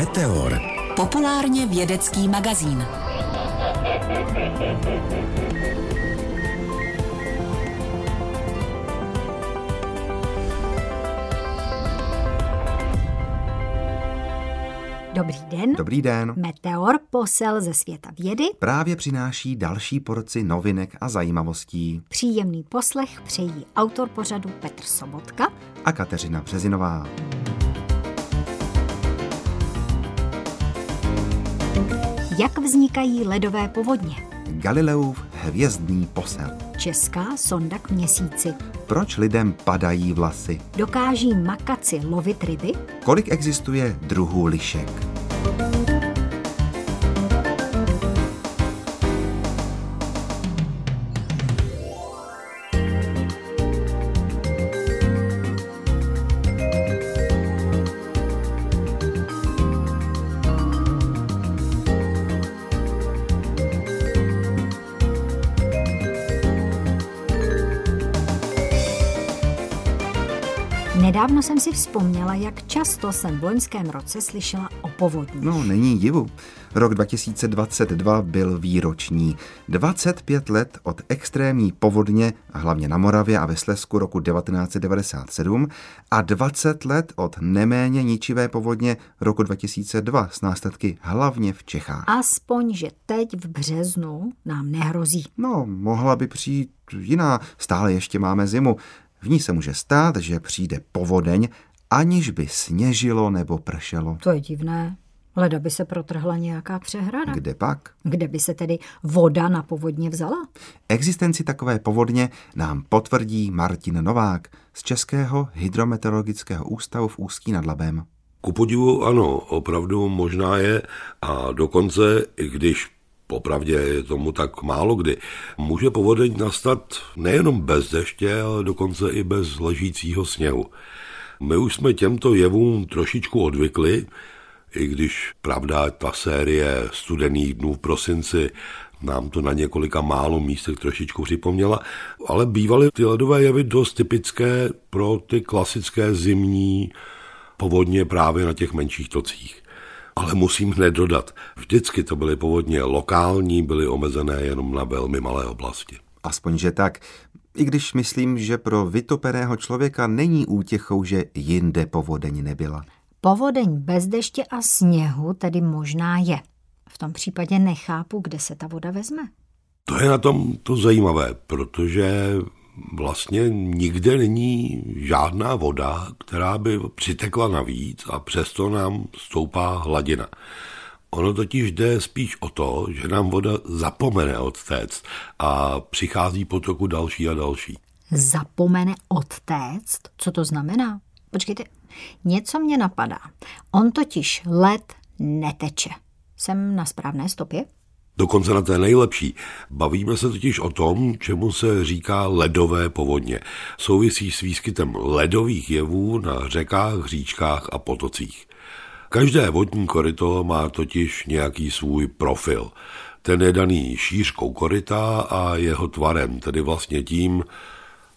Meteor. Populárně vědecký magazín. Dobrý den. Dobrý den. Meteor, posel ze světa vědy. Právě přináší další porci novinek a zajímavostí. Příjemný poslech přejí autor pořadu Petr Sobotka a Kateřina Březinová. Jak vznikají ledové povodně? Galileův hvězdný posel. Česká sonda k měsíci. Proč lidem padají vlasy? Dokáží makaci lovit ryby? Kolik existuje druhů lišek? Nedávno jsem si vzpomněla, jak často jsem v loňském roce slyšela o povodních. No, není divu. Rok 2022 byl výroční. 25 let od extrémní povodně, hlavně na Moravě a ve Slesku roku 1997 a 20 let od neméně ničivé povodně roku 2002 s následky hlavně v Čechách. Aspoň, že teď v březnu nám nehrozí. No, mohla by přijít jiná. Stále ještě máme zimu. V ní se může stát, že přijde povodeň, aniž by sněžilo nebo pršelo. To je divné. Leda by se protrhla nějaká přehrada. Kde pak? Kde by se tedy voda na povodně vzala? Existenci takové povodně nám potvrdí Martin Novák z Českého hydrometeorologického ústavu v Ústí nad Labem. Ku podivu ano, opravdu možná je a dokonce, i když Popravdě je tomu tak málo kdy. Může povodeň nastat nejenom bez deště, ale dokonce i bez ležícího sněhu. My už jsme těmto jevům trošičku odvykli, i když pravda ta série studených dnů v prosinci nám to na několika málo místech trošičku připomněla, ale bývaly ty ledové jevy dost typické pro ty klasické zimní povodně právě na těch menších tocích. Ale musím hned dodat, vždycky to byly povodně lokální, byly omezené jenom na velmi malé oblasti. Aspoň, že tak. I když myslím, že pro vytopeného člověka není útěchou, že jinde povodeň nebyla. Povodeň bez deště a sněhu tedy možná je. V tom případě nechápu, kde se ta voda vezme. To je na tom to zajímavé, protože vlastně nikde není žádná voda, která by přitekla navíc a přesto nám stoupá hladina. Ono totiž jde spíš o to, že nám voda zapomene odtéct a přichází potoku další a další. Zapomene odtéct? Co to znamená? Počkejte, něco mě napadá. On totiž led neteče. Jsem na správné stopě? Dokonce na té nejlepší. Bavíme se totiž o tom, čemu se říká ledové povodně. Souvisí s výskytem ledových jevů na řekách, říčkách a potocích. Každé vodní koryto má totiž nějaký svůj profil. Ten je daný šířkou koryta a jeho tvarem, tedy vlastně tím,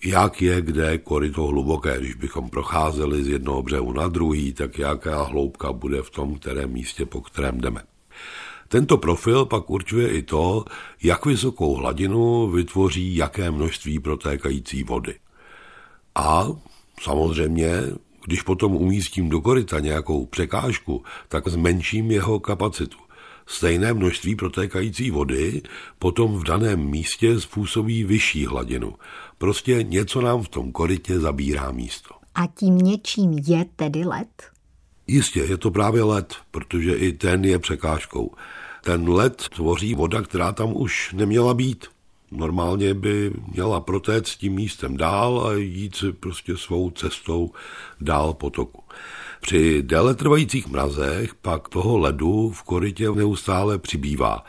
jak je kde koryto hluboké. Když bychom procházeli z jednoho břehu na druhý, tak jaká hloubka bude v tom kterém místě, po kterém jdeme. Tento profil pak určuje i to, jak vysokou hladinu vytvoří jaké množství protékající vody. A samozřejmě, když potom umístím do koryta nějakou překážku, tak zmenším jeho kapacitu. Stejné množství protékající vody potom v daném místě způsobí vyšší hladinu. Prostě něco nám v tom korytě zabírá místo. A tím něčím je tedy led? Jistě, je to právě led, protože i ten je překážkou. Ten led tvoří voda, která tam už neměla být. Normálně by měla protéct tím místem dál a jít si prostě svou cestou dál potoku. Při déle trvajících mrazech pak toho ledu v korytě neustále přibývá.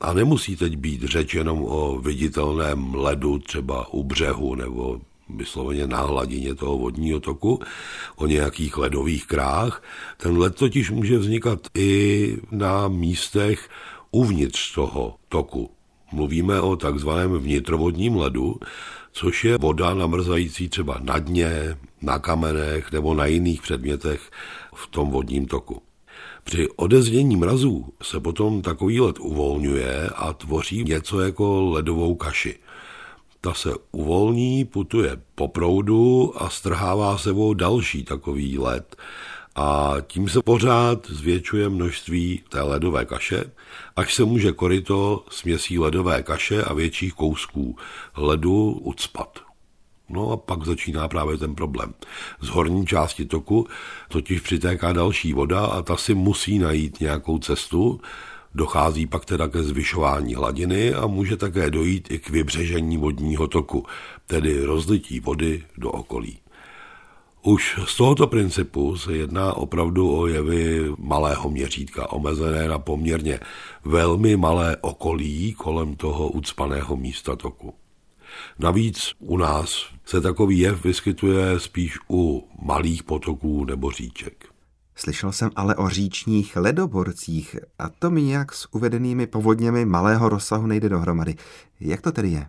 A nemusí teď být řeč jenom o viditelném ledu třeba u břehu nebo vysloveně na hladině toho vodního toku, o nějakých ledových krách. Ten led totiž může vznikat i na místech uvnitř toho toku. Mluvíme o takzvaném vnitrovodním ledu, což je voda namrzající třeba na dně, na kamenech nebo na jiných předmětech v tom vodním toku. Při odeznění mrazů se potom takový led uvolňuje a tvoří něco jako ledovou kaši. Ta se uvolní, putuje po proudu a strhává sebou další takový led. A tím se pořád zvětšuje množství té ledové kaše, až se může koryto směsí ledové kaše a větších kousků ledu ucpat. No a pak začíná právě ten problém. Z horní části toku totiž přitéká další voda a ta si musí najít nějakou cestu, Dochází pak teda ke zvyšování hladiny a může také dojít i k vybřežení vodního toku, tedy rozlití vody do okolí. Už z tohoto principu se jedná opravdu o jevy malého měřítka, omezené na poměrně velmi malé okolí kolem toho ucpaného místa toku. Navíc u nás se takový jev vyskytuje spíš u malých potoků nebo říček. Slyšel jsem ale o říčních ledoborcích a to mi jak s uvedenými povodněmi malého rozsahu nejde dohromady. Jak to tedy je?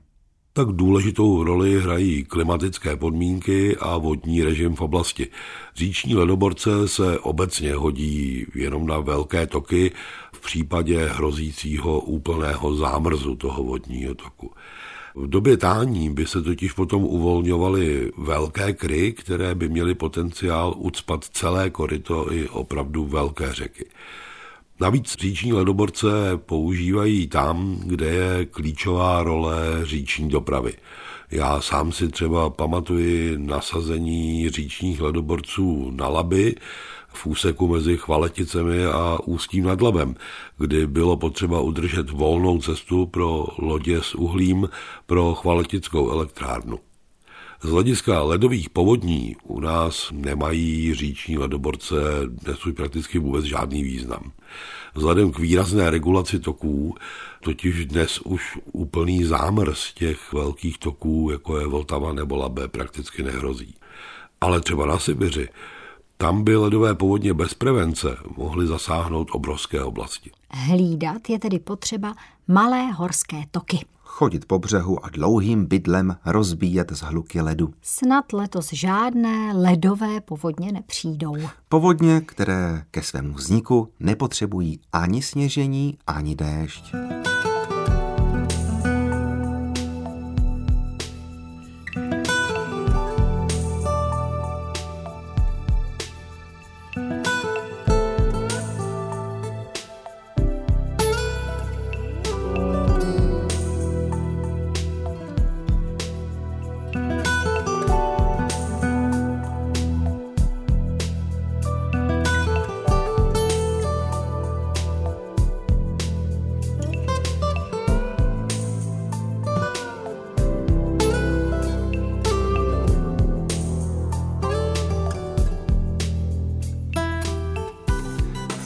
Tak důležitou roli hrají klimatické podmínky a vodní režim v oblasti. Říční ledoborce se obecně hodí jenom na velké toky v případě hrozícího úplného zámrzu toho vodního toku. V době tání by se totiž potom uvolňovaly velké kry, které by měly potenciál ucpat celé koryto i opravdu velké řeky. Navíc říční ledoborce používají tam, kde je klíčová role říční dopravy. Já sám si třeba pamatuji nasazení říčních ledoborců na Laby, v úseku mezi Chvaleticemi a Ústím nad Labem, kdy bylo potřeba udržet volnou cestu pro lodě s uhlím pro chvaletickou elektrárnu. Z hlediska ledových povodní u nás nemají říční ledoborce nesůj prakticky vůbec žádný význam. Vzhledem k výrazné regulaci toků, totiž dnes už úplný zámrz těch velkých toků, jako je Vltava nebo Labe, prakticky nehrozí. Ale třeba na Sibiři tam by ledové povodně bez prevence mohly zasáhnout obrovské oblasti. Hlídat je tedy potřeba malé horské toky. Chodit po břehu a dlouhým bydlem rozbíjet z hluky ledu. Snad letos žádné ledové povodně nepřijdou. Povodně, které ke svému vzniku nepotřebují ani sněžení, ani déšť.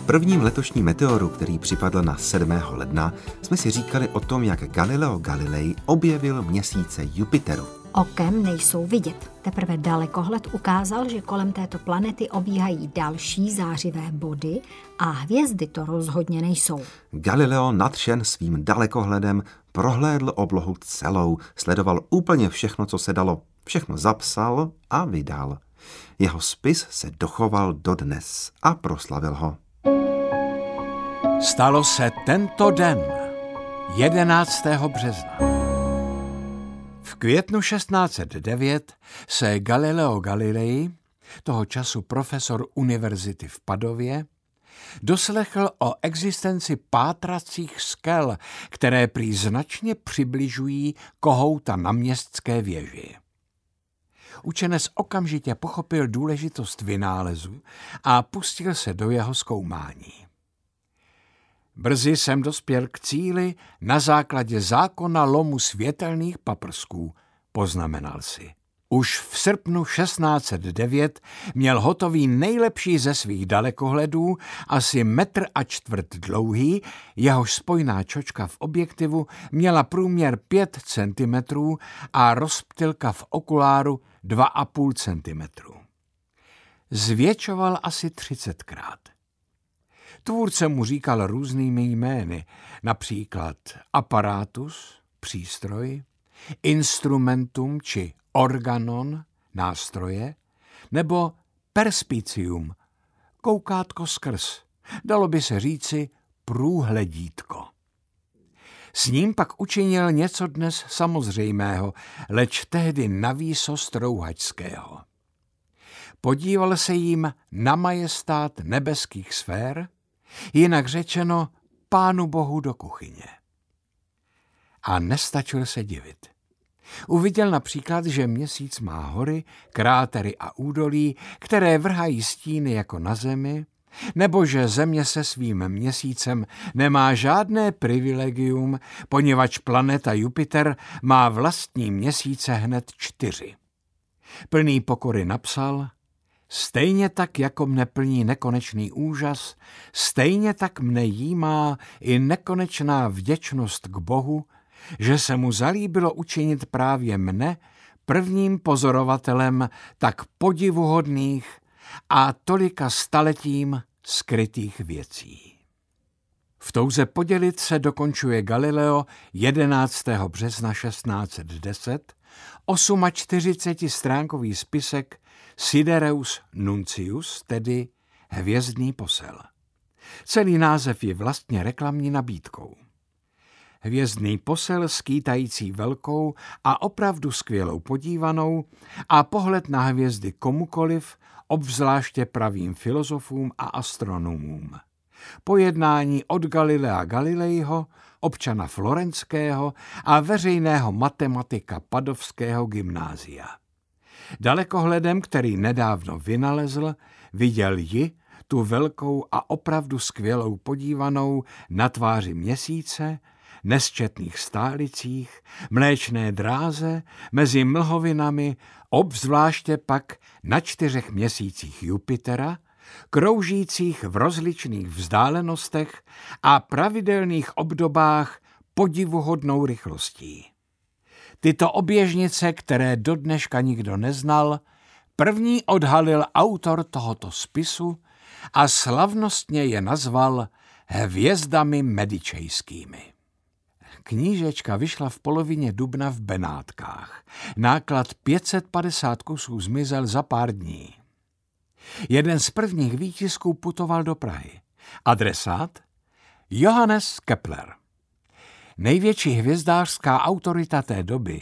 Prvním letošním meteoru, který připadl na 7. ledna, jsme si říkali o tom, jak Galileo Galilei objevil měsíce Jupiteru. Okem nejsou vidět. Teprve dalekohled ukázal, že kolem této planety obíhají další zářivé body a hvězdy to rozhodně nejsou. Galileo nadšen svým dalekohledem prohlédl oblohu celou, sledoval úplně všechno, co se dalo, všechno zapsal a vydal. Jeho spis se dochoval dodnes a proslavil ho. Stalo se tento den, 11. března. V květnu 1609 se Galileo Galilei, toho času profesor univerzity v Padově, doslechl o existenci pátracích skel, které prý značně přibližují kohouta na městské věži. Učenec okamžitě pochopil důležitost vynálezu a pustil se do jeho zkoumání. Brzy jsem dospěl k cíli na základě zákona lomu světelných paprsků, poznamenal si. Už v srpnu 1609 měl hotový nejlepší ze svých dalekohledů, asi metr a čtvrt dlouhý, jehož spojná čočka v objektivu měla průměr 5 cm a rozptylka v okuláru 2,5 cm. Zvětšoval asi 30krát. Tvůrce mu říkal různými jmény, například aparatus, přístroj, instrumentum či organon, nástroje, nebo perspicium, koukátko skrz, Dalo by se říci průhledítko. S ním pak učinil něco dnes samozřejmého, leč tehdy na výsost rouhačského. Podíval se jim na majestát nebeských sfér, jinak řečeno pánu bohu do kuchyně. A nestačil se divit. Uviděl například, že měsíc má hory, krátery a údolí, které vrhají stíny jako na zemi, nebo že země se svým měsícem nemá žádné privilegium, poněvadž planeta Jupiter má vlastní měsíce hned čtyři. Plný pokory napsal, stejně tak, jako mne plní nekonečný úžas, stejně tak mne jímá i nekonečná vděčnost k Bohu, že se mu zalíbilo učinit právě mne prvním pozorovatelem tak podivuhodných a tolika staletím skrytých věcí. V touze podělit se dokončuje Galileo 11. března 1610 48 stránkový spisek Sidereus Nuncius, tedy Hvězdný posel. Celý název je vlastně reklamní nabídkou. Hvězdný posel skýtající velkou a opravdu skvělou podívanou a pohled na hvězdy komukoliv, obzvláště pravým filozofům a astronomům. Pojednání od Galilea Galilejho, občana florenského a veřejného matematika Padovského gymnázia. Dalekohledem, který nedávno vynalezl, viděl ji, tu velkou a opravdu skvělou podívanou na tváři měsíce, nesčetných stálicích, mléčné dráze, mezi mlhovinami, obzvláště pak na čtyřech měsících Jupitera, kroužících v rozličných vzdálenostech a pravidelných obdobách podivuhodnou rychlostí. Tyto oběžnice, které do dneška nikdo neznal, první odhalil autor tohoto spisu a slavnostně je nazval hvězdami medičejskými. Knížečka vyšla v polovině dubna v Benátkách. Náklad 550 kusů zmizel za pár dní. Jeden z prvních výtisků putoval do Prahy. Adresát? Johannes Kepler. Největší hvězdářská autorita té doby,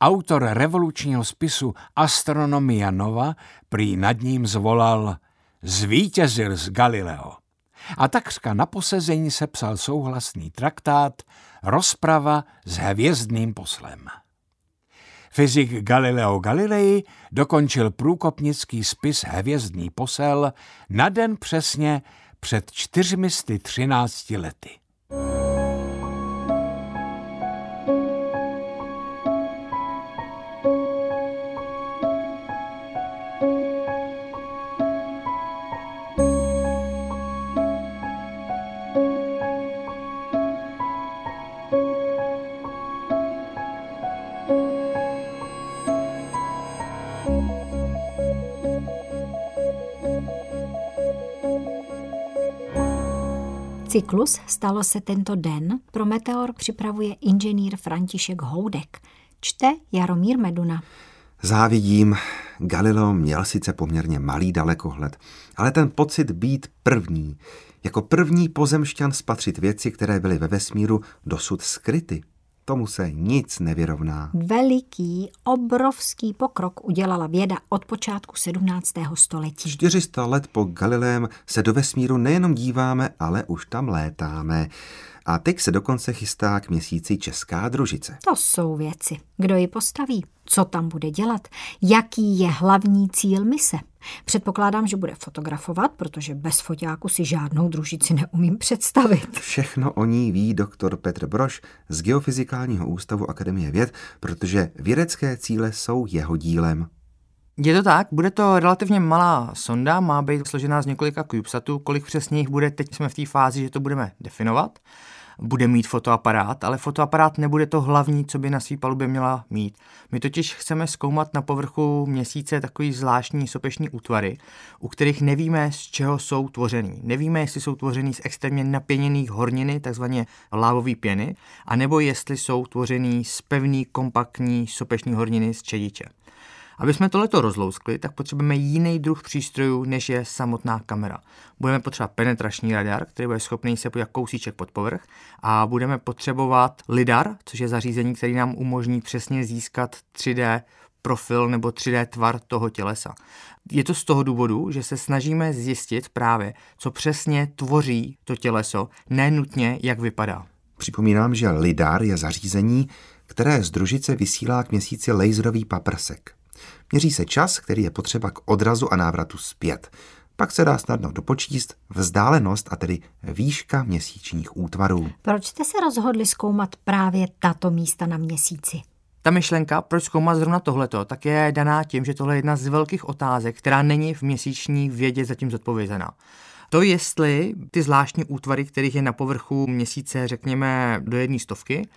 autor revolučního spisu Astronomia Nova, prý nad ním zvolal Zvítězil z Galileo a takřka na posezení sepsal souhlasný traktát Rozprava s hvězdným poslem. Fyzik Galileo Galilei dokončil průkopnický spis Hvězdný posel na den přesně před 413 lety. Cyklus stalo se tento den pro Meteor připravuje inženýr František Houdek. Čte Jaromír Meduna. Závidím, Galileo měl sice poměrně malý dalekohled, ale ten pocit být první, jako první pozemšťan spatřit věci, které byly ve vesmíru dosud skryty, tomu se nic nevyrovná. Veliký, obrovský pokrok udělala věda od počátku 17. století. 400 let po Galileem se do vesmíru nejenom díváme, ale už tam létáme. A teď se dokonce chystá k měsíci Česká družice. To jsou věci. Kdo ji postaví? Co tam bude dělat? Jaký je hlavní cíl mise? Předpokládám, že bude fotografovat, protože bez foťáku si žádnou družici neumím představit. Všechno o ní ví doktor Petr Broš z Geofyzikálního ústavu Akademie věd, protože vědecké cíle jsou jeho dílem. Je to tak, bude to relativně malá sonda, má být složená z několika CubeSatů, kolik přesně jich bude, teď jsme v té fázi, že to budeme definovat bude mít fotoaparát, ale fotoaparát nebude to hlavní, co by na své palubě měla mít. My totiž chceme zkoumat na povrchu měsíce takový zvláštní sopečný útvary, u kterých nevíme, z čeho jsou tvořený. Nevíme, jestli jsou tvořený z extrémně napěněných horniny, takzvaně lávové pěny, anebo jestli jsou tvořený z pevný, kompaktní sopečný horniny z čediče. Aby jsme tohleto rozlouskli, tak potřebujeme jiný druh přístrojů, než je samotná kamera. Budeme potřebovat penetrační radar, který bude schopný se podívat kousíček pod povrch a budeme potřebovat lidar, což je zařízení, který nám umožní přesně získat 3D profil nebo 3D tvar toho tělesa. Je to z toho důvodu, že se snažíme zjistit právě, co přesně tvoří to těleso, nenutně jak vypadá. Připomínám, že lidar je zařízení, které z družice vysílá k měsíci laserový paprsek. Měří se čas, který je potřeba k odrazu a návratu zpět. Pak se dá snadno dopočíst vzdálenost a tedy výška měsíčních útvarů. Proč jste se rozhodli zkoumat právě tato místa na měsíci? Ta myšlenka, proč zkoumat zrovna tohleto, tak je daná tím, že tohle je jedna z velkých otázek, která není v měsíční vědě zatím zodpovězená. To, jestli ty zvláštní útvary, kterých je na povrchu měsíce, řekněme, do jedné stovky,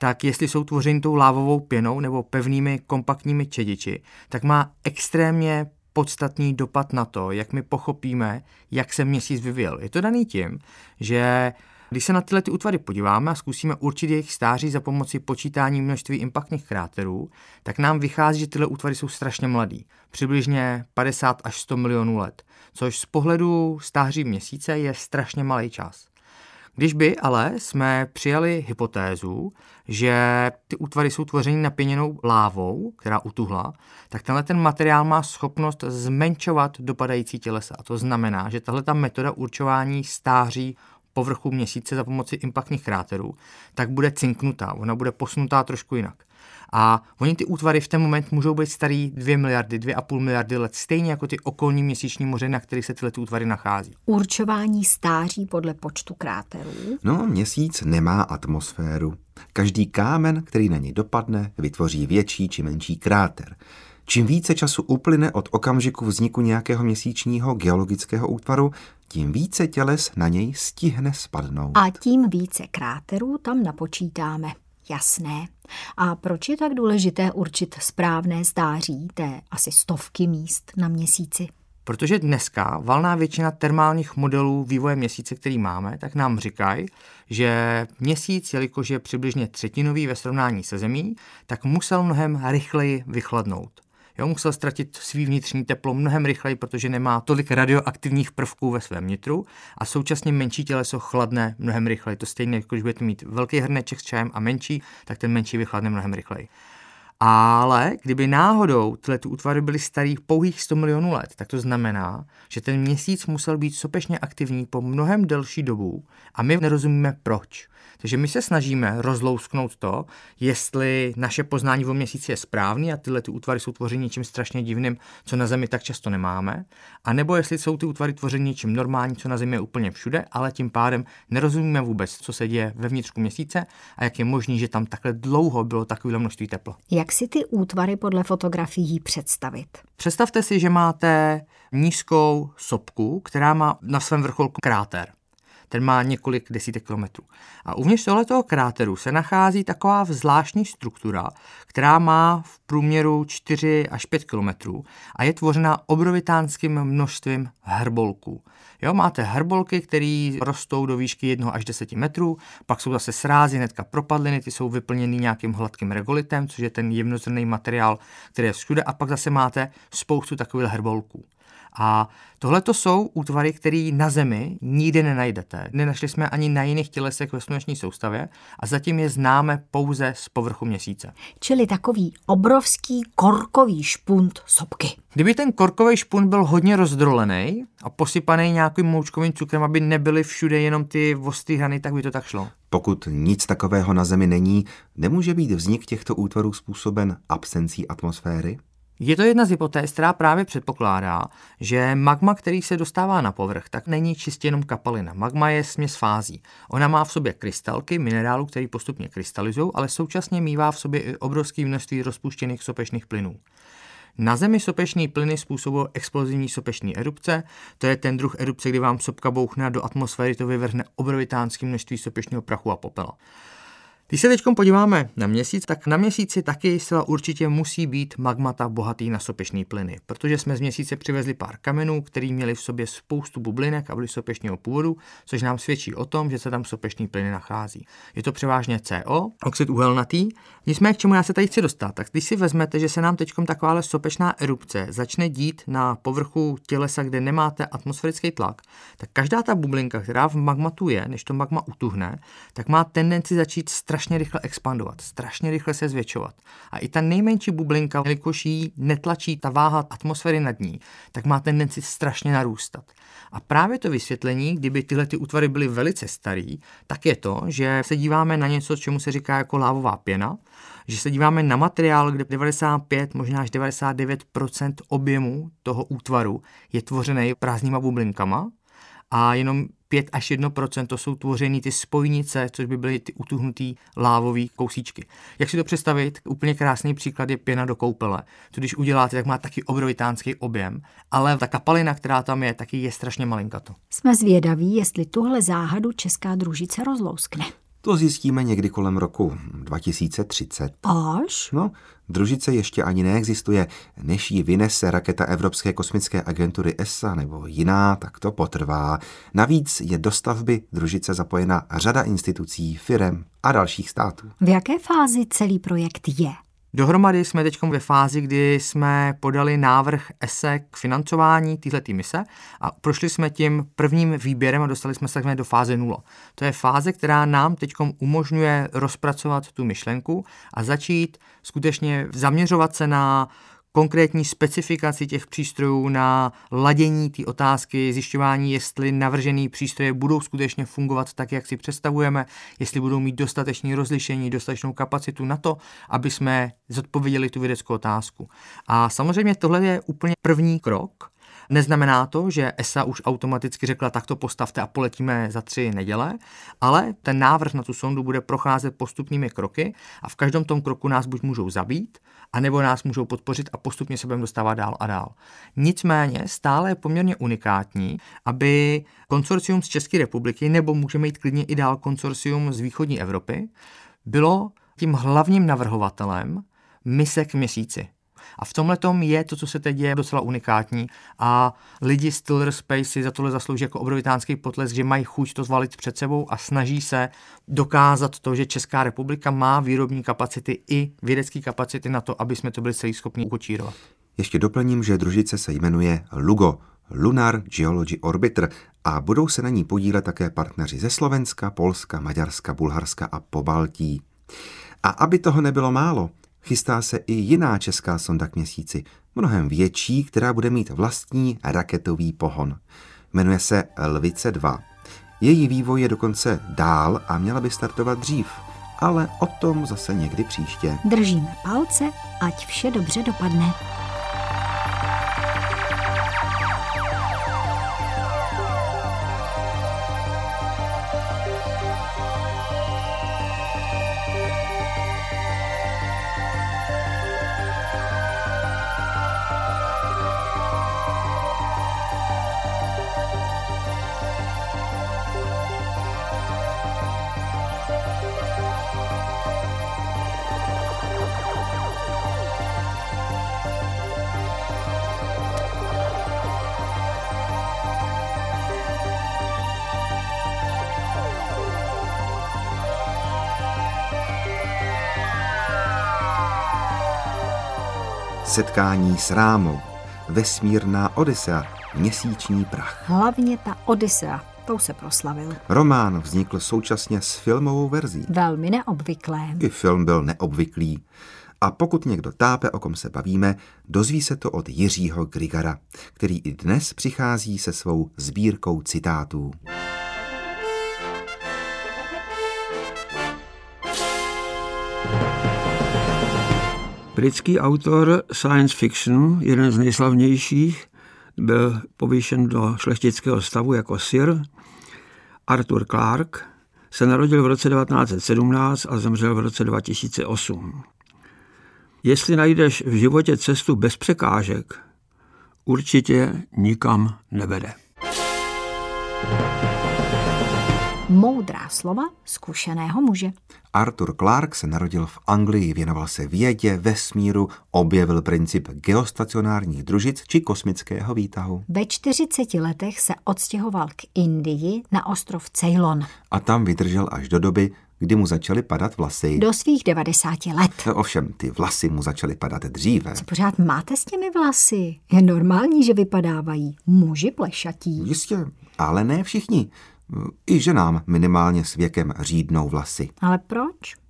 tak jestli jsou tvořeny tou lávovou pěnou nebo pevnými kompaktními čediči, tak má extrémně podstatný dopad na to, jak my pochopíme, jak se měsíc vyvíjel. Je to daný tím, že když se na tyhle ty útvary podíváme a zkusíme určit jejich stáří za pomoci počítání množství impaktních kráterů, tak nám vychází, že tyhle útvary jsou strašně mladý, přibližně 50 až 100 milionů let, což z pohledu stáří měsíce je strašně malý čas. Když by ale jsme přijali hypotézu, že ty útvary jsou tvořeny napěněnou lávou, která utuhla, tak tenhle ten materiál má schopnost zmenšovat dopadající tělesa. A to znamená, že tahle ta metoda určování stáří povrchu měsíce za pomoci impaktních kráterů, tak bude cinknutá, ona bude posunutá trošku jinak. A oni ty útvary v ten moment můžou být starý 2 miliardy, 2,5 miliardy let, stejně jako ty okolní měsíční moře, na kterých se tyhle ty útvary nachází. Určování stáří podle počtu kráterů? No, měsíc nemá atmosféru. Každý kámen, který na něj dopadne, vytvoří větší či menší kráter. Čím více času uplyne od okamžiku vzniku nějakého měsíčního geologického útvaru, tím více těles na něj stihne spadnout. A tím více kráterů tam napočítáme. Jasné. A proč je tak důležité určit správné stáří té asi stovky míst na měsíci? Protože dneska valná většina termálních modelů vývoje měsíce, který máme, tak nám říkají, že měsíc, jelikož je přibližně třetinový ve srovnání se Zemí, tak musel mnohem rychleji vychladnout. Jo, musel ztratit svý vnitřní teplo mnohem rychleji, protože nemá tolik radioaktivních prvků ve svém nitru a současně menší těleso chladne mnohem rychleji. To stejně, jako když budete mít velký hrneček s čajem a menší, tak ten menší vychladne mnohem rychleji. Ale kdyby náhodou tyhle ty útvary byly starý pouhých 100 milionů let, tak to znamená, že ten měsíc musel být sopečně aktivní po mnohem delší dobu a my nerozumíme proč. Takže my se snažíme rozlousknout to, jestli naše poznání o měsíci je správný a tyhle ty útvary jsou tvořeny něčím strašně divným, co na Zemi tak často nemáme, a nebo jestli jsou ty útvary tvořeny něčím normálním, co na Zemi je úplně všude, ale tím pádem nerozumíme vůbec, co se děje ve vnitřku měsíce a jak je možné, že tam takhle dlouho bylo takové množství tepla. Jak si ty útvary podle fotografií představit? Představte si, že máte nízkou sopku, která má na svém vrcholku kráter ten má několik desítek kilometrů. A uvnitř tohoto kráteru se nachází taková zvláštní struktura, která má v průměru 4 až 5 kilometrů a je tvořena obrovitánským množstvím hrbolků. Jo, máte hrbolky, které rostou do výšky 1 až 10 metrů, pak jsou zase srázy, netka propadliny, ty jsou vyplněny nějakým hladkým regolitem, což je ten jemnozrný materiál, který je všude, a pak zase máte spoustu takových hrbolků. A tohle to jsou útvary, které na Zemi nikdy nenajdete. Nenašli jsme ani na jiných tělesech ve sluneční soustavě a zatím je známe pouze z povrchu měsíce. Čili takový obrovský korkový špunt sopky. Kdyby ten korkový špunt byl hodně rozdrolený a posypaný nějakým moučkovým cukrem, aby nebyly všude jenom ty ostrý hrany, tak by to tak šlo. Pokud nic takového na Zemi není, nemůže být vznik těchto útvarů způsoben absencí atmosféry? Je to jedna z hypotéz, která právě předpokládá, že magma, který se dostává na povrch, tak není čistě jenom kapalina. Magma je směs fází. Ona má v sobě krystalky minerálu, který postupně krystalizují, ale současně mívá v sobě i obrovské množství rozpuštěných sopečných plynů. Na Zemi sopečný plyny způsobují explozivní sopečné erupce, to je ten druh erupce, kdy vám sopka bouchne do atmosféry to vyvrhne obrovitánské množství sopečného prachu a popela. Když se teď podíváme na měsíc, tak na měsíci taky zcela určitě musí být magmata bohatý na sopečný plyny, protože jsme z měsíce přivezli pár kamenů, který měli v sobě spoustu bublinek a byly sopečného původu, což nám svědčí o tom, že se tam sopečný plyny nachází. Je to převážně CO, oxid uhelnatý. Nicméně, k čemu já se tady chci dostat, tak když si vezmete, že se nám teď takováhle sopečná erupce začne dít na povrchu tělesa, kde nemáte atmosférický tlak, tak každá ta bublinka, která v magmatu je, než to magma utuhne, tak má tendenci začít strašně strašně rychle expandovat, strašně rychle se zvětšovat. A i ta nejmenší bublinka, jelikož jí netlačí ta váha atmosféry nad ní, tak má tendenci strašně narůstat. A právě to vysvětlení, kdyby tyhle ty útvary byly velice starý, tak je to, že se díváme na něco, čemu se říká jako lávová pěna, že se díváme na materiál, kde 95, možná až 99% objemu toho útvaru je tvořený prázdnýma bublinkama a jenom 5 až 1 to jsou tvořeny ty spojnice, což by byly ty utuhnutý lávový kousíčky. Jak si to představit? Úplně krásný příklad je pěna do koupele. To když uděláte, tak má taky obrovitánský objem, ale ta kapalina, která tam je, taky je strašně malinkato. Jsme zvědaví, jestli tuhle záhadu česká družice rozlouskne. To zjistíme někdy kolem roku 2030. Až? No, družice ještě ani neexistuje. Než ji vynese raketa Evropské kosmické agentury ESA nebo jiná, tak to potrvá. Navíc je do stavby družice zapojena řada institucí, firem a dalších států. V jaké fázi celý projekt je? Dohromady jsme teď ve fázi, kdy jsme podali návrh ESE k financování této mise a prošli jsme tím prvním výběrem a dostali jsme se do fáze 0. To je fáze, která nám teď umožňuje rozpracovat tu myšlenku a začít skutečně zaměřovat se na konkrétní specifikaci těch přístrojů, na ladění té otázky, zjišťování, jestli navržené přístroje budou skutečně fungovat tak, jak si představujeme, jestli budou mít dostatečné rozlišení, dostatečnou kapacitu na to, aby jsme zodpověděli tu vědeckou otázku. A samozřejmě tohle je úplně první krok, Neznamená to, že ESA už automaticky řekla, tak to postavte a poletíme za tři neděle, ale ten návrh na tu sondu bude procházet postupnými kroky a v každém tom kroku nás buď můžou zabít, anebo nás můžou podpořit a postupně se budeme dostávat dál a dál. Nicméně stále je poměrně unikátní, aby konsorcium z České republiky, nebo můžeme jít klidně i dál konsorcium z východní Evropy, bylo tím hlavním navrhovatelem mise k měsíci. A v tomhle je to, co se teď děje, docela unikátní a lidi z Tiller Space si za tohle zaslouží jako obrovitánský potlesk, že mají chuť to zvalit před sebou a snaží se dokázat to, že Česká republika má výrobní kapacity i vědecké kapacity na to, aby jsme to byli celý schopni ukočírovat. Ještě doplním, že družice se jmenuje LUGO, Lunar Geology Orbiter, a budou se na ní podílet také partneři ze Slovenska, Polska, Maďarska, Bulharska a Pobaltí. A aby toho nebylo málo, Chystá se i jiná česká sonda k měsíci, mnohem větší, která bude mít vlastní raketový pohon. Jmenuje se Lvice 2. Její vývoj je dokonce dál a měla by startovat dřív, ale o tom zase někdy příště. Držíme palce, ať vše dobře dopadne. Setkání s Rámou, vesmírná Odisea, měsíční prach. Hlavně ta Odisea, tou se proslavil. Román vznikl současně s filmovou verzí. Velmi neobvyklé. I film byl neobvyklý. A pokud někdo tápe, o kom se bavíme, dozví se to od Jiřího Grigara, který i dnes přichází se svou sbírkou citátů. Britský autor science fiction, jeden z nejslavnějších, byl povýšen do šlechtického stavu jako Sir. Arthur Clarke se narodil v roce 1917 a zemřel v roce 2008. Jestli najdeš v životě cestu bez překážek, určitě nikam nevede. Moudrá slova zkušeného muže. Arthur Clarke se narodil v Anglii, věnoval se vědě, vesmíru, objevil princip geostacionárních družic či kosmického výtahu. Ve 40 letech se odstěhoval k Indii na ostrov Ceylon. A tam vydržel až do doby, kdy mu začaly padat vlasy. Do svých 90 let. Ovšem, ty vlasy mu začaly padat dříve. Co pořád máte s těmi vlasy? Je normální, že vypadávají muži plešatí. Jistě, ale ne všichni. I ženám minimálně s věkem řídnou vlasy. Ale proč?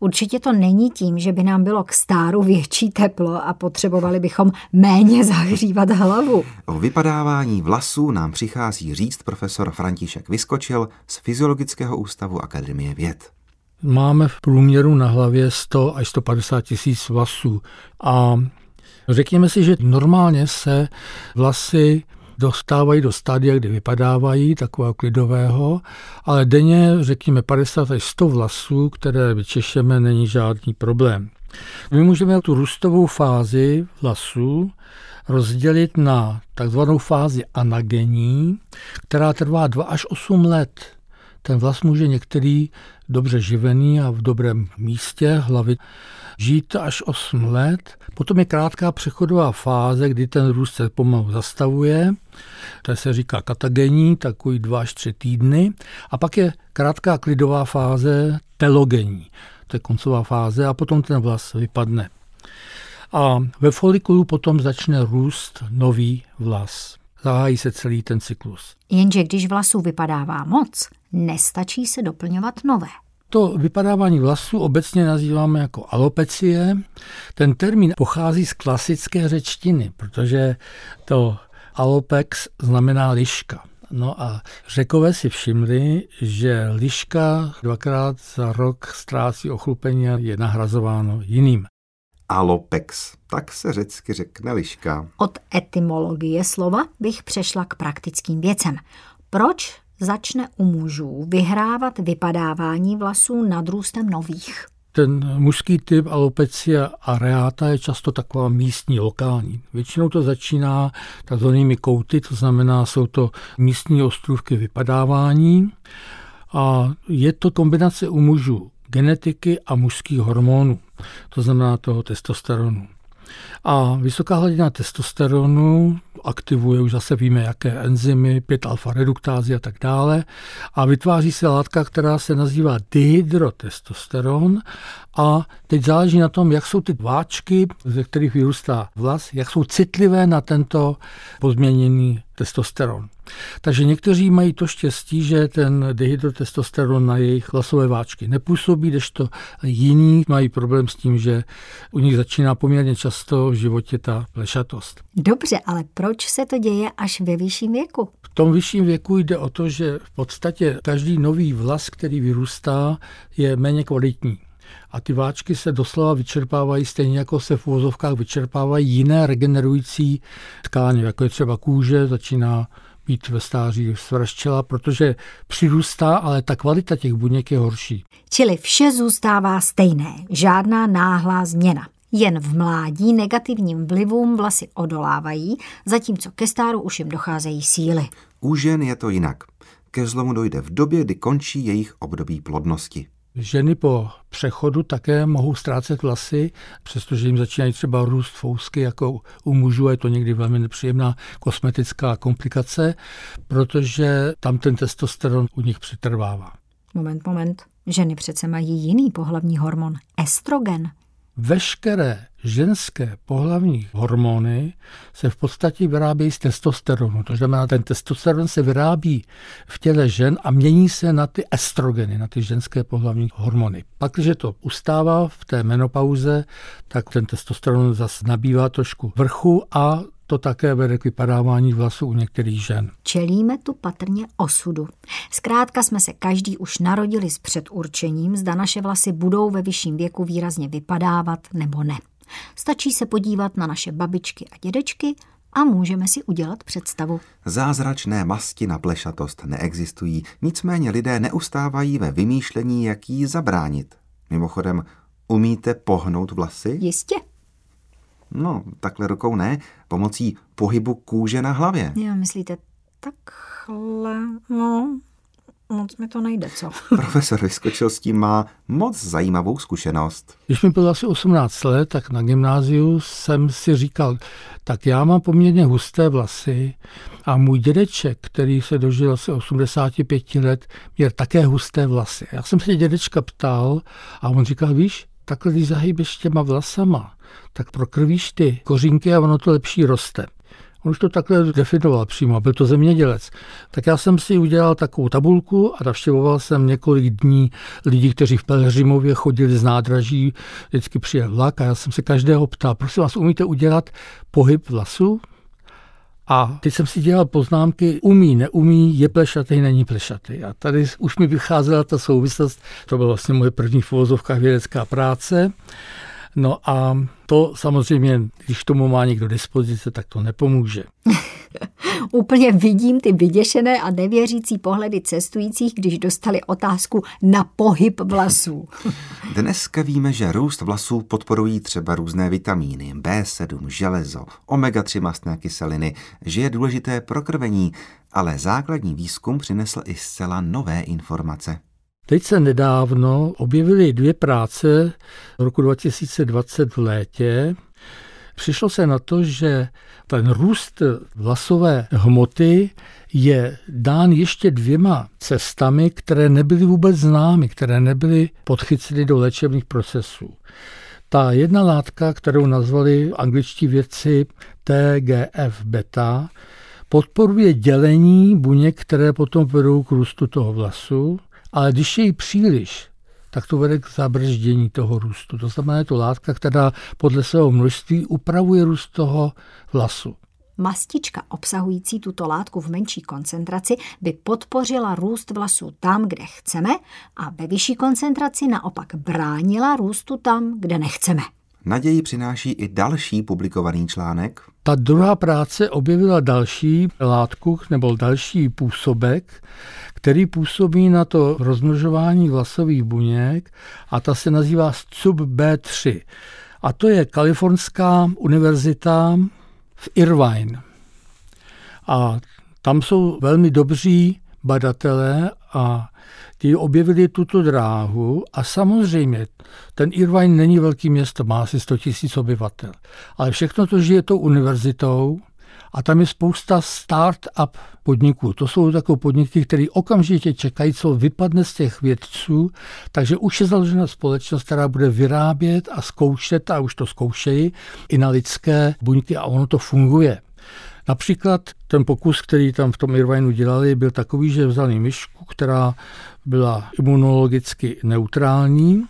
Určitě to není tím, že by nám bylo k stáru větší teplo a potřebovali bychom méně zahřívat hlavu. O vypadávání vlasů nám přichází říct profesor František Vyskočil z Fyziologického ústavu Akademie věd. Máme v průměru na hlavě 100 až 150 tisíc vlasů a řekněme si, že normálně se vlasy dostávají do stádia, kdy vypadávají, takového klidového, ale denně, řekněme, 50 až 100 vlasů, které vyčešeme, není žádný problém. My můžeme tu růstovou fázi vlasů rozdělit na takzvanou fázi anagenní, která trvá 2 až 8 let. Ten vlas může některý dobře živený a v dobrém místě hlavy žít až 8 let. Potom je krátká přechodová fáze, kdy ten růst se pomalu zastavuje. To se říká katagenní, takový 2 až 3 týdny. A pak je krátká klidová fáze telogenní. To je koncová fáze a potom ten vlas vypadne. A ve folikulu potom začne růst nový vlas. Zahájí se celý ten cyklus. Jenže když vlasů vypadává moc, nestačí se doplňovat nové. To vypadávání vlasů obecně nazýváme jako alopecie. Ten termín pochází z klasické řečtiny, protože to alopex znamená liška. No a řekové si všimli, že liška dvakrát za rok ztrácí ochlupení a je nahrazováno jiným. Alopex, tak se řecky řekne liška. Od etymologie slova bych přešla k praktickým věcem. Proč začne u mužů vyhrávat vypadávání vlasů nad růstem nových. Ten mužský typ alopecia areata je často taková místní, lokální. Většinou to začíná takzvanými kouty, to znamená, jsou to místní ostrůvky vypadávání a je to kombinace u mužů genetiky a mužských hormonů, to znamená toho testosteronu. A vysoká hladina testosteronu aktivuje, už zase víme, jaké enzymy, 5-alfa reduktázy a tak dále. A vytváří se látka, která se nazývá dihydrotestosteron. A teď záleží na tom, jak jsou ty váčky, ze kterých vyrůstá vlas, jak jsou citlivé na tento pozměněný testosteron. Takže někteří mají to štěstí, že ten dihydrotestosteron na jejich hlasové váčky nepůsobí, kdežto jiní mají problém s tím, že u nich začíná poměrně často v životě ta plešatost. Dobře, ale proč se to děje až ve vyšším věku? V tom vyšším věku jde o to, že v podstatě každý nový vlas, který vyrůstá, je méně kvalitní a ty váčky se doslova vyčerpávají stejně jako se v uvozovkách vyčerpávají jiné regenerující tkáně, jako je třeba kůže, začíná být ve stáří svraščela, protože přirůstá, ale ta kvalita těch buněk je horší. Čili vše zůstává stejné, žádná náhlá změna. Jen v mládí negativním vlivům vlasy odolávají, zatímco ke stáru už jim docházejí síly. U žen je to jinak. Ke zlomu dojde v době, kdy končí jejich období plodnosti. Ženy po přechodu také mohou ztrácet vlasy, přestože jim začínají třeba růst fousky, jako u mužů, je to někdy velmi nepříjemná kosmetická komplikace, protože tam ten testosteron u nich přetrvává. Moment, moment. Ženy přece mají jiný pohlavní hormon, estrogen veškeré ženské pohlavní hormony se v podstatě vyrábějí z testosteronu. To znamená, ten testosteron se vyrábí v těle žen a mění se na ty estrogeny, na ty ženské pohlavní hormony. Pak, když to ustává v té menopauze, tak ten testosteron zase nabývá trošku vrchu a to také vede k vypadávání vlasů u některých žen. Čelíme tu patrně osudu. Zkrátka jsme se každý už narodili s předurčením, zda naše vlasy budou ve vyšším věku výrazně vypadávat nebo ne. Stačí se podívat na naše babičky a dědečky a můžeme si udělat představu. Zázračné masti na plešatost neexistují, nicméně lidé neustávají ve vymýšlení, jak jí zabránit. Mimochodem, umíte pohnout vlasy? Jistě. No, takhle rukou ne, pomocí pohybu kůže na hlavě. Jo, myslíte takhle, no. moc mi to nejde, co? Profesor Vyskočil s tím má moc zajímavou zkušenost. Když mi bylo asi 18 let, tak na gymnáziu jsem si říkal, tak já mám poměrně husté vlasy a můj dědeček, který se dožil asi 85 let, měl také husté vlasy. Já jsem se dědečka ptal a on říkal, víš, takhle když zahýbeš těma vlasama, tak prokrvíš ty kořínky a ono to lepší roste. On už to takhle definoval přímo, byl to zemědělec. Tak já jsem si udělal takovou tabulku a navštěvoval jsem několik dní lidí, kteří v Pelhřimově chodili z nádraží, vždycky přijel vlak a já jsem se každého ptal, prosím vás, umíte udělat pohyb vlasu? A teď jsem si dělal poznámky, umí, neumí, je plešatý, není plešatý. A tady už mi vycházela ta souvislost, to byla vlastně moje první v vědecká práce. No a to samozřejmě, když tomu má někdo dispozice, tak to nepomůže. Úplně vidím ty vyděšené a nevěřící pohledy cestujících, když dostali otázku na pohyb vlasů. Dneska víme, že růst vlasů podporují třeba různé vitamíny, B7, železo, omega-3 mastné kyseliny, že je důležité pro krvení, ale základní výzkum přinesl i zcela nové informace. Teď se nedávno objevily dvě práce roku 2020 v létě. Přišlo se na to, že ten růst vlasové hmoty je dán ještě dvěma cestami, které nebyly vůbec známy, které nebyly podchyceny do léčebných procesů. Ta jedna látka, kterou nazvali angličtí vědci TGF-beta, podporuje dělení buněk, které potom vedou k růstu toho vlasu ale když je jí příliš, tak to vede k zabrždění toho růstu. To znamená, je to látka, která podle svého množství upravuje růst toho vlasu. Mastička obsahující tuto látku v menší koncentraci by podpořila růst vlasů tam, kde chceme a ve vyšší koncentraci naopak bránila růstu tam, kde nechceme. Naději přináší i další publikovaný článek. Ta druhá práce objevila další látku nebo další působek, který působí na to rozmnožování vlasových buněk a ta se nazývá SCUB B3. A to je Kalifornská univerzita v Irvine. A tam jsou velmi dobří badatelé a ti objevili tuto dráhu a samozřejmě ten Irvine není velký město, má asi 100 000 obyvatel, ale všechno to žije tou univerzitou a tam je spousta start-up podniků. To jsou takové podniky, které okamžitě čekají, co vypadne z těch vědců, takže už je založena společnost, která bude vyrábět a zkoušet, a už to zkoušejí, i na lidské buňky a ono to funguje. Například ten pokus, který tam v tom Irvineu dělali, byl takový, že vzali myšku, která byla imunologicky neutrální,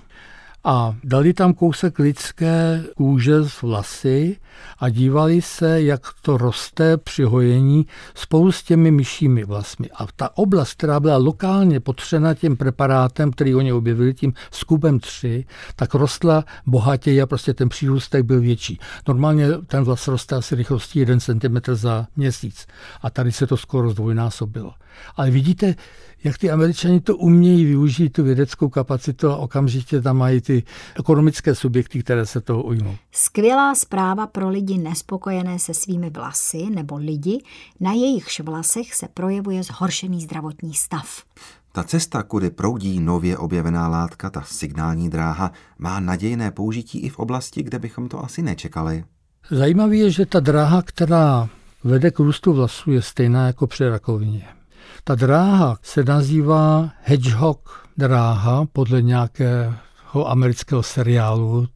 a dali tam kousek lidské kůže z vlasy a dívali se, jak to roste při hojení spolu s těmi myšími vlasmi. A ta oblast, která byla lokálně potřena tím preparátem, který oni objevili, tím skupem 3, tak rostla bohatěji a prostě ten přírůstek byl větší. Normálně ten vlas roste asi rychlostí 1 cm za měsíc a tady se to skoro zdvojnásobilo. Ale vidíte, jak ty američani to umějí využít, tu vědeckou kapacitu a okamžitě tam mají ty ekonomické subjekty, které se toho ujmou. Skvělá zpráva pro lidi nespokojené se svými vlasy nebo lidi, na jejichž vlasech se projevuje zhoršený zdravotní stav. Ta cesta, kudy proudí nově objevená látka, ta signální dráha, má nadějné použití i v oblasti, kde bychom to asi nečekali. Zajímavé je, že ta dráha, která vede k růstu vlasů, je stejná jako při rakovině. Ta dráha se nazývá Hedgehog dráha podle nějakého amerického seriálu.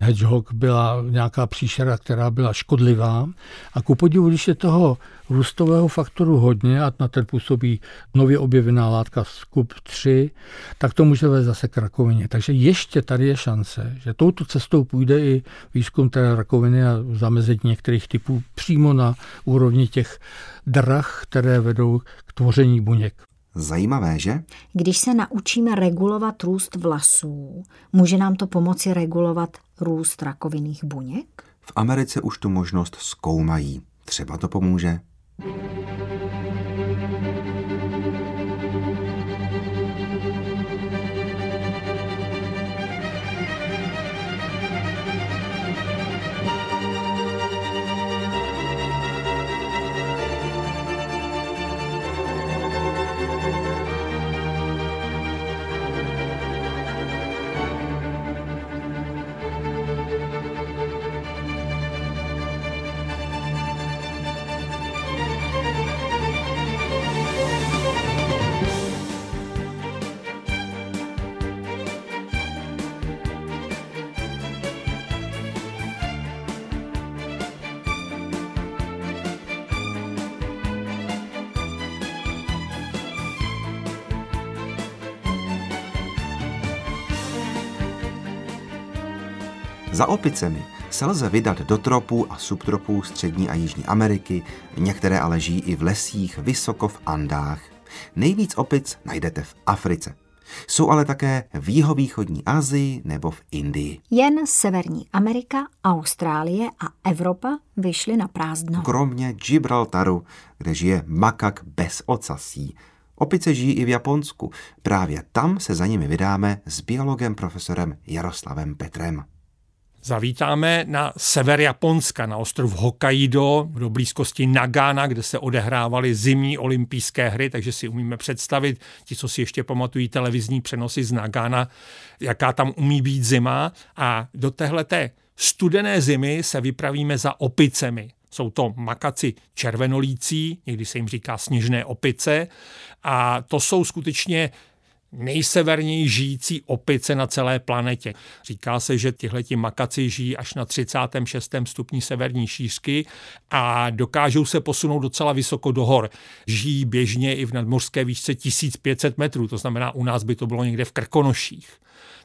Hedgehog byla nějaká příšera, která byla škodlivá. A ku podivu, když je toho růstového faktoru hodně a na ten působí nově objevená látka skup 3, tak to může vést zase k rakovině. Takže ještě tady je šance, že touto cestou půjde i výzkum té rakoviny a zamezení některých typů přímo na úrovni těch drah, které vedou k tvoření buněk. Zajímavé, že? Když se naučíme regulovat růst vlasů, může nám to pomoci regulovat růst rakovinných buněk? V Americe už tu možnost zkoumají. Třeba to pomůže. Za opicemi se lze vydat do tropů a subtropů střední a jižní Ameriky, některé ale žijí i v lesích vysoko v Andách. Nejvíc opic najdete v Africe. Jsou ale také v jihovýchodní Asii nebo v Indii. Jen Severní Amerika, Austrálie a Evropa vyšly na prázdno. Kromě Gibraltaru, kde žije makak bez ocasí. Opice žijí i v Japonsku. Právě tam se za nimi vydáme s biologem profesorem Jaroslavem Petrem. Zavítáme na sever Japonska, na ostrov Hokkaido, do blízkosti Nagana, kde se odehrávaly zimní olympijské hry, takže si umíme představit, ti, co si ještě pamatují televizní přenosy z Nagana, jaká tam umí být zima. A do téhleté studené zimy se vypravíme za opicemi. Jsou to makaci červenolící, někdy se jim říká sněžné opice a to jsou skutečně nejseverněji žijící opice na celé planetě. Říká se, že tihleti makaci žijí až na 36. stupni severní šířky a dokážou se posunout docela vysoko do hor. Žijí běžně i v nadmořské výšce 1500 metrů, to znamená u nás by to bylo někde v Krkonoších.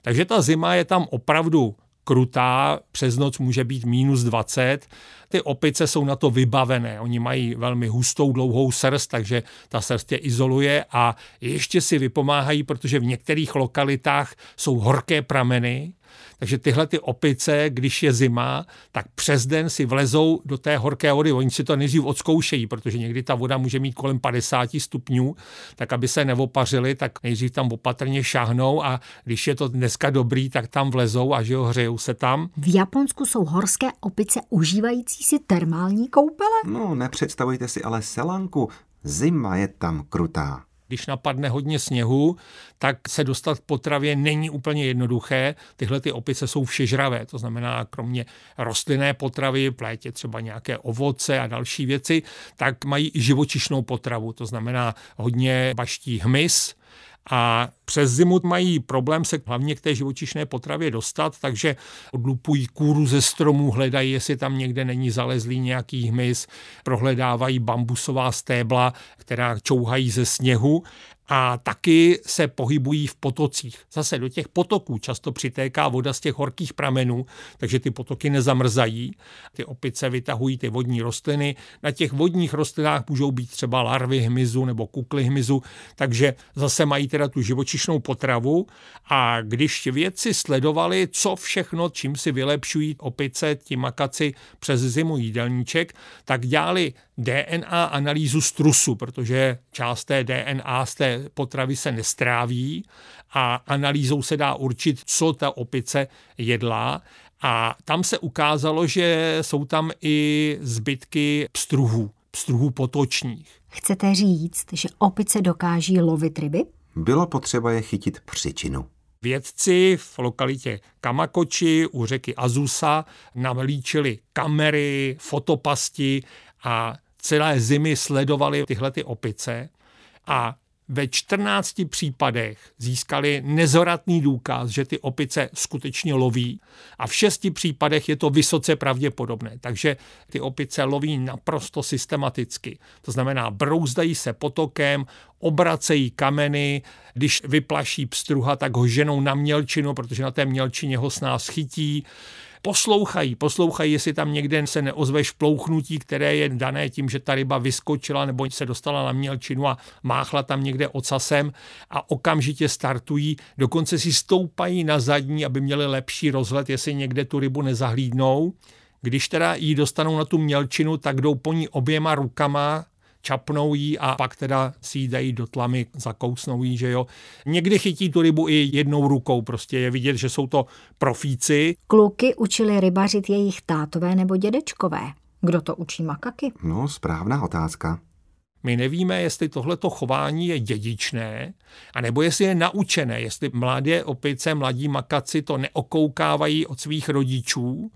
Takže ta zima je tam opravdu krutá, přes noc může být minus 20. Ty opice jsou na to vybavené, oni mají velmi hustou, dlouhou srst, takže ta srst je izoluje a ještě si vypomáhají, protože v některých lokalitách jsou horké prameny, takže tyhle ty opice, když je zima, tak přes den si vlezou do té horké vody. Oni si to nejdřív odzkoušejí, protože někdy ta voda může mít kolem 50 stupňů, tak aby se neopařili, tak nejdřív tam opatrně šáhnou a když je to dneska dobrý, tak tam vlezou a že jo, hřejou se tam. V Japonsku jsou horské opice užívající si termální koupele? No, nepředstavujte si ale selanku. Zima je tam krutá. Když napadne hodně sněhu, tak se dostat k potravě není úplně jednoduché. Tyhle ty opice jsou všežravé, to znamená, kromě rostlinné potravy, v létě třeba nějaké ovoce a další věci, tak mají i živočišnou potravu, to znamená hodně baští hmyz, a přes zimu mají problém se hlavně k té živočišné potravě dostat, takže odlupují kůru ze stromů, hledají, jestli tam někde není zalezlý nějaký hmyz, prohledávají bambusová stébla, která čouhají ze sněhu a taky se pohybují v potocích. Zase do těch potoků často přitéká voda z těch horkých pramenů, takže ty potoky nezamrzají. Ty opice vytahují ty vodní rostliny. Na těch vodních rostlinách můžou být třeba larvy hmyzu nebo kukly hmyzu, takže zase mají teda tu živočišnou potravu. A když vědci sledovali, co všechno, čím si vylepšují opice, ti makaci přes zimu jídelníček, tak dělali DNA analýzu strusu, protože část té DNA z té potravy se nestráví a analýzou se dá určit, co ta opice jedla. A tam se ukázalo, že jsou tam i zbytky pstruhů, pstruhů potočních. Chcete říct, že opice dokáží lovit ryby? Bylo potřeba je chytit příčinu. Vědci v lokalitě Kamakoči u řeky Azusa navlíčili kamery, fotopasti a celé zimy sledovali tyhle ty opice a ve 14 případech získali nezoratný důkaz, že ty opice skutečně loví a v šesti případech je to vysoce pravděpodobné. Takže ty opice loví naprosto systematicky. To znamená, brouzdají se potokem, obracejí kameny, když vyplaší pstruha, tak ho ženou na mělčinu, protože na té mělčině ho s nás chytí poslouchají, poslouchají, jestli tam někde se neozve šplouchnutí, které je dané tím, že ta ryba vyskočila nebo se dostala na mělčinu a máchla tam někde ocasem a okamžitě startují, dokonce si stoupají na zadní, aby měli lepší rozhled, jestli někde tu rybu nezahlídnou. Když teda jí dostanou na tu mělčinu, tak jdou po ní oběma rukama čapnou jí a pak teda si ji dají do tlamy, zakousnou jí, že jo. Někdy chytí tu rybu i jednou rukou, prostě je vidět, že jsou to profíci. Kluky učili rybařit jejich tátové nebo dědečkové. Kdo to učí makaky? No, správná otázka. My nevíme, jestli tohleto chování je dědičné, anebo jestli je naučené, jestli mladé opice, mladí makaci to neokoukávají od svých rodičů,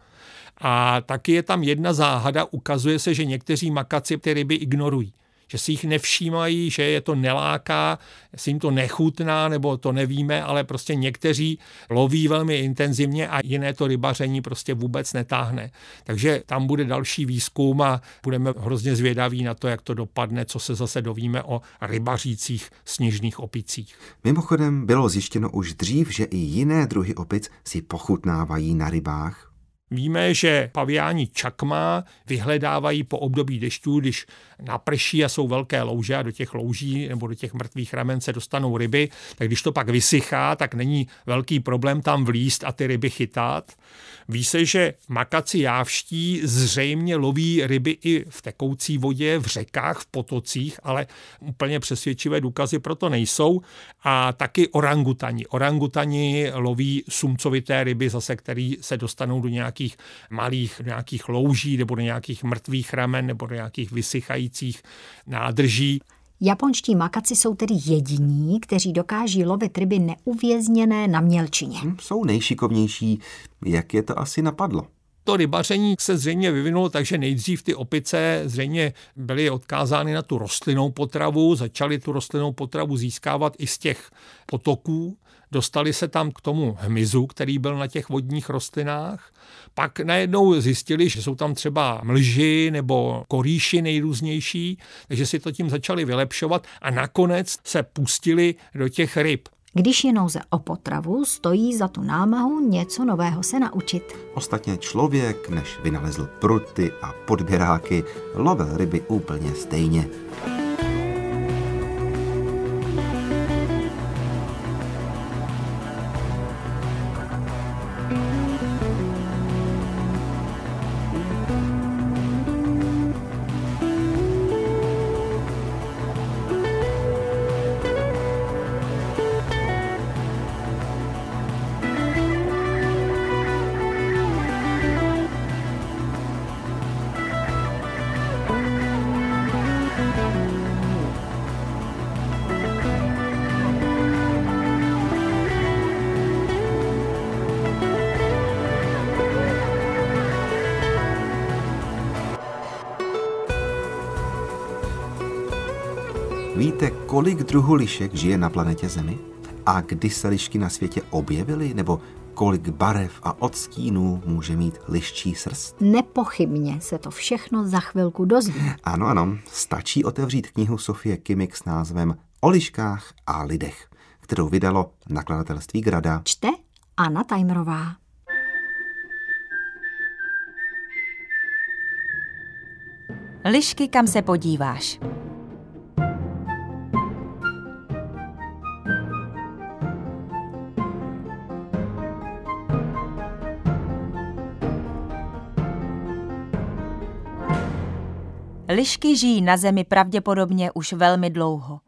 a taky je tam jedna záhada, ukazuje se, že někteří makaci ty ryby ignorují že si jich nevšímají, že je to neláká, jestli jim to nechutná, nebo to nevíme, ale prostě někteří loví velmi intenzivně a jiné to rybaření prostě vůbec netáhne. Takže tam bude další výzkum a budeme hrozně zvědaví na to, jak to dopadne, co se zase dovíme o rybařících sněžných opicích. Mimochodem bylo zjištěno už dřív, že i jiné druhy opic si pochutnávají na rybách. Víme, že paviáni čakma vyhledávají po období dešťů, když naprší a jsou velké louže a do těch louží nebo do těch mrtvých ramen se dostanou ryby, tak když to pak vysychá, tak není velký problém tam vlíst a ty ryby chytat. Ví se, že makaci jávští zřejmě loví ryby i v tekoucí vodě, v řekách, v potocích, ale úplně přesvědčivé důkazy proto nejsou. A taky orangutani. Orangutani loví sumcovité ryby, zase který se dostanou do nějakých malých, do nějakých louží nebo do nějakých mrtvých ramen nebo do nějakých vysychajících nádrží. Japonští makaci jsou tedy jediní, kteří dokáží lovit ryby neuvězněné na mělčině. Hm, jsou nejšikovnější. Jak je to asi napadlo? To rybaření se zřejmě vyvinulo tak, že nejdřív ty opice zřejmě byly odkázány na tu rostlinnou potravu, začaly tu rostlinnou potravu získávat i z těch potoků, dostali se tam k tomu hmyzu, který byl na těch vodních rostlinách, pak najednou zjistili, že jsou tam třeba mlži nebo korýši nejrůznější, takže si to tím začali vylepšovat a nakonec se pustili do těch ryb. Když je nouze o potravu, stojí za tu námahu něco nového se naučit. Ostatně člověk, než vynalezl pruty a podběráky, lovil ryby úplně stejně. Druhů lišek žije na planetě Zemi? A kdy se lišky na světě objevily? Nebo kolik barev a odstínů může mít liščí srst? Nepochybně se to všechno za chvilku dozví. Ano, ano, stačí otevřít knihu Sofie Kimik s názvem O liškách a lidech, kterou vydalo nakladatelství Grada. Čte Anna Tajmrová. Lišky, kam se podíváš? Lišky žijí na Zemi pravděpodobně už velmi dlouho.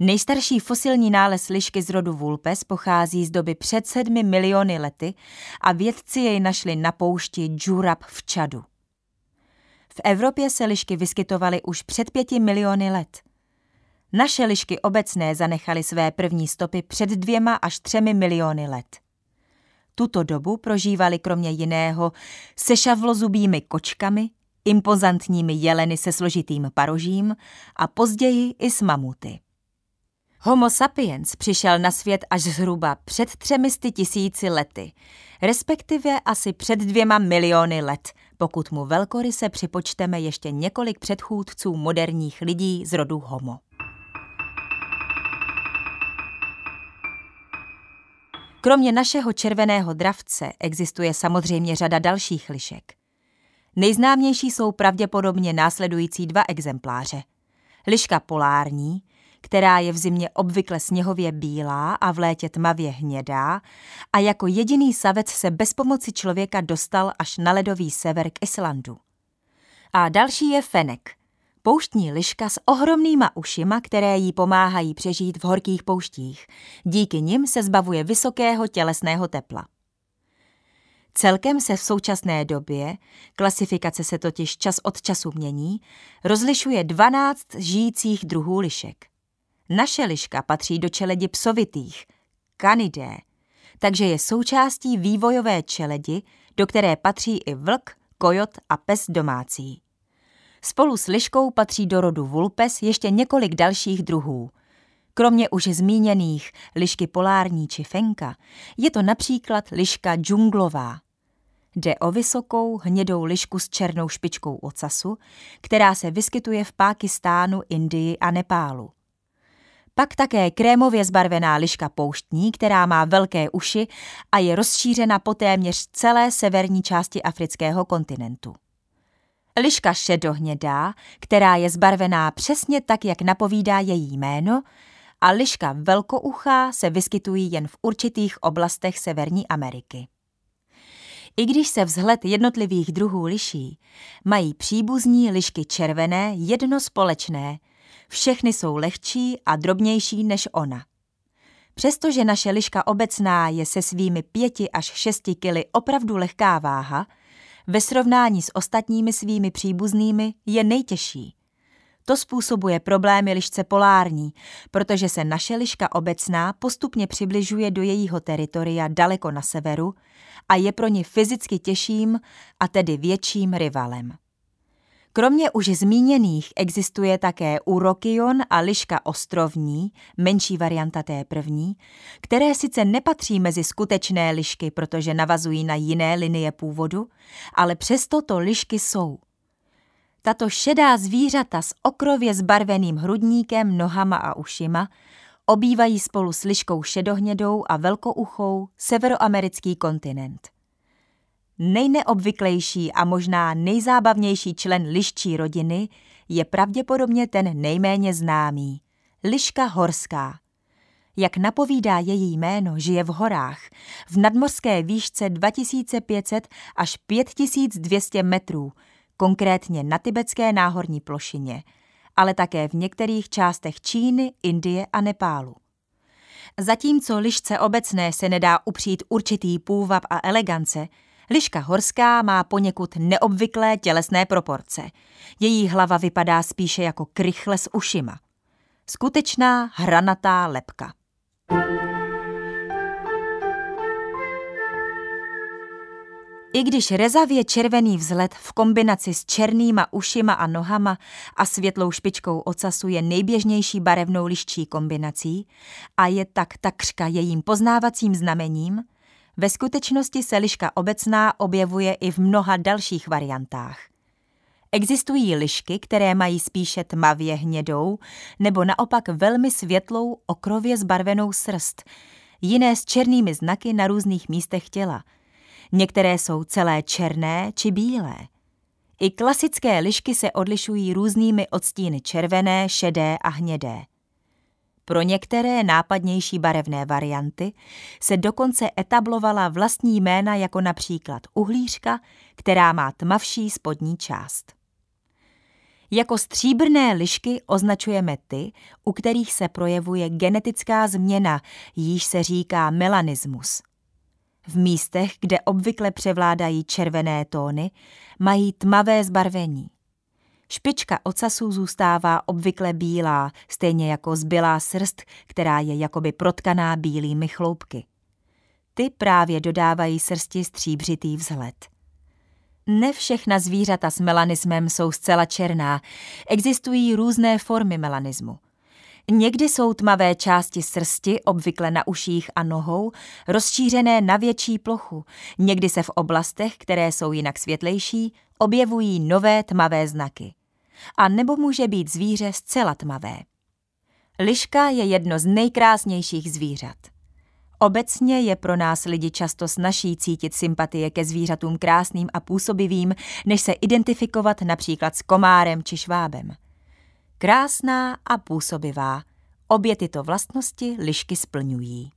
Nejstarší fosilní nález lišky z rodu Vulpes pochází z doby před sedmi miliony lety a vědci jej našli na poušti Džurab v Čadu. V Evropě se lišky vyskytovaly už před pěti miliony let. Naše lišky obecné zanechaly své první stopy před dvěma až třemi miliony let. Tuto dobu prožívali kromě jiného se šavlozubými kočkami, impozantními jeleny se složitým parožím a později i s mamuty. Homo sapiens přišel na svět až zhruba před třemisty tisíci lety, respektive asi před dvěma miliony let, pokud mu velkoryse připočteme ještě několik předchůdců moderních lidí z rodu Homo. Kromě našeho červeného dravce existuje samozřejmě řada dalších lišek. Nejznámější jsou pravděpodobně následující dva exempláře. Liška polární, která je v zimě obvykle sněhově bílá a v létě tmavě hnědá a jako jediný savec se bez pomoci člověka dostal až na ledový sever k Islandu. A další je fenek, pouštní liška s ohromnýma ušima, které jí pomáhají přežít v horkých pouštích. Díky nim se zbavuje vysokého tělesného tepla. Celkem se v současné době, klasifikace se totiž čas od času mění, rozlišuje 12 žijících druhů lišek. Naše liška patří do čeledi psovitých, kanidé, takže je součástí vývojové čeledi, do které patří i vlk, kojot a pes domácí. Spolu s liškou patří do rodu vulpes ještě několik dalších druhů. Kromě už zmíněných lišky polární či fenka, je to například liška džunglová. Jde o vysokou hnědou lišku s černou špičkou ocasu, která se vyskytuje v Pákistánu, Indii a Nepálu. Pak také krémově zbarvená liška pouštní, která má velké uši a je rozšířena po téměř celé severní části afrického kontinentu. Liška šedohnědá, která je zbarvená přesně tak, jak napovídá její jméno, a liška velkouchá se vyskytují jen v určitých oblastech Severní Ameriky. I když se vzhled jednotlivých druhů liší, mají příbuzní lišky červené jedno společné. Všechny jsou lehčí a drobnější než ona. Přestože naše liška obecná je se svými pěti až šesti kily opravdu lehká váha, ve srovnání s ostatními svými příbuznými je nejtěžší. To způsobuje problémy lišce polární, protože se naše liška obecná postupně přibližuje do jejího teritoria daleko na severu a je pro ně fyzicky těžším a tedy větším rivalem. Kromě už zmíněných existuje také urokion a liška ostrovní, menší varianta té první, které sice nepatří mezi skutečné lišky, protože navazují na jiné linie původu, ale přesto to lišky jsou. Tato šedá zvířata s okrově zbarveným hrudníkem, nohama a ušima obývají spolu s liškou šedohnědou a velkouchou severoamerický kontinent. Nejneobvyklejší a možná nejzábavnější člen liščí rodiny je pravděpodobně ten nejméně známý – liška horská. Jak napovídá její jméno, žije v horách, v nadmořské výšce 2500 až 5200 metrů, konkrétně na tibetské náhorní plošině, ale také v některých částech Číny, Indie a Nepálu. Zatímco lišce obecné se nedá upřít určitý půvab a elegance, liška horská má poněkud neobvyklé tělesné proporce. Její hlava vypadá spíše jako krychle s ušima. Skutečná hranatá lepka. I když rezavě červený vzhled v kombinaci s černýma ušima a nohama a světlou špičkou ocasu je nejběžnější barevnou liščí kombinací a je tak takřka jejím poznávacím znamením, ve skutečnosti se liška obecná objevuje i v mnoha dalších variantách. Existují lišky, které mají spíše tmavě hnědou nebo naopak velmi světlou okrově zbarvenou srst, jiné s černými znaky na různých místech těla – Některé jsou celé černé či bílé. I klasické lišky se odlišují různými odstíny červené, šedé a hnědé. Pro některé nápadnější barevné varianty se dokonce etablovala vlastní jména jako například uhlířka, která má tmavší spodní část. Jako stříbrné lišky označujeme ty, u kterých se projevuje genetická změna, jíž se říká melanismus – v místech, kde obvykle převládají červené tóny, mají tmavé zbarvení. Špička ocasů zůstává obvykle bílá, stejně jako zbylá srst, která je jakoby protkaná bílými chloupky. Ty právě dodávají srsti stříbřitý vzhled. Ne všechna zvířata s melanismem jsou zcela černá, existují různé formy melanismu. Někdy jsou tmavé části srsti, obvykle na uších a nohou, rozšířené na větší plochu. Někdy se v oblastech, které jsou jinak světlejší, objevují nové tmavé znaky. A nebo může být zvíře zcela tmavé. Liška je jedno z nejkrásnějších zvířat. Obecně je pro nás lidi často snaží cítit sympatie ke zvířatům krásným a působivým, než se identifikovat například s komárem či švábem. Krásná a působivá. Obě tyto vlastnosti lišky splňují.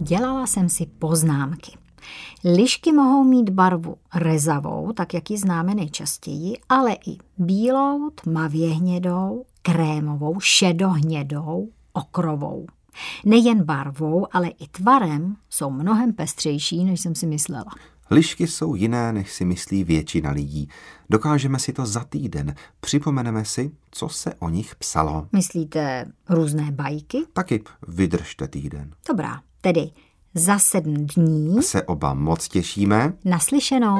Dělala jsem si poznámky. Lišky mohou mít barvu rezavou, tak jak ji známe nejčastěji, ale i bílou, tmavě hnědou, krémovou, šedohnědou, okrovou. Nejen barvou, ale i tvarem jsou mnohem pestřejší, než jsem si myslela. Lišky jsou jiné, než si myslí většina lidí. Dokážeme si to za týden. Připomeneme si, co se o nich psalo. Myslíte různé bajky? Taky vydržte týden. Dobrá, tedy za sedm dní se oba moc těšíme. Naslyšenou.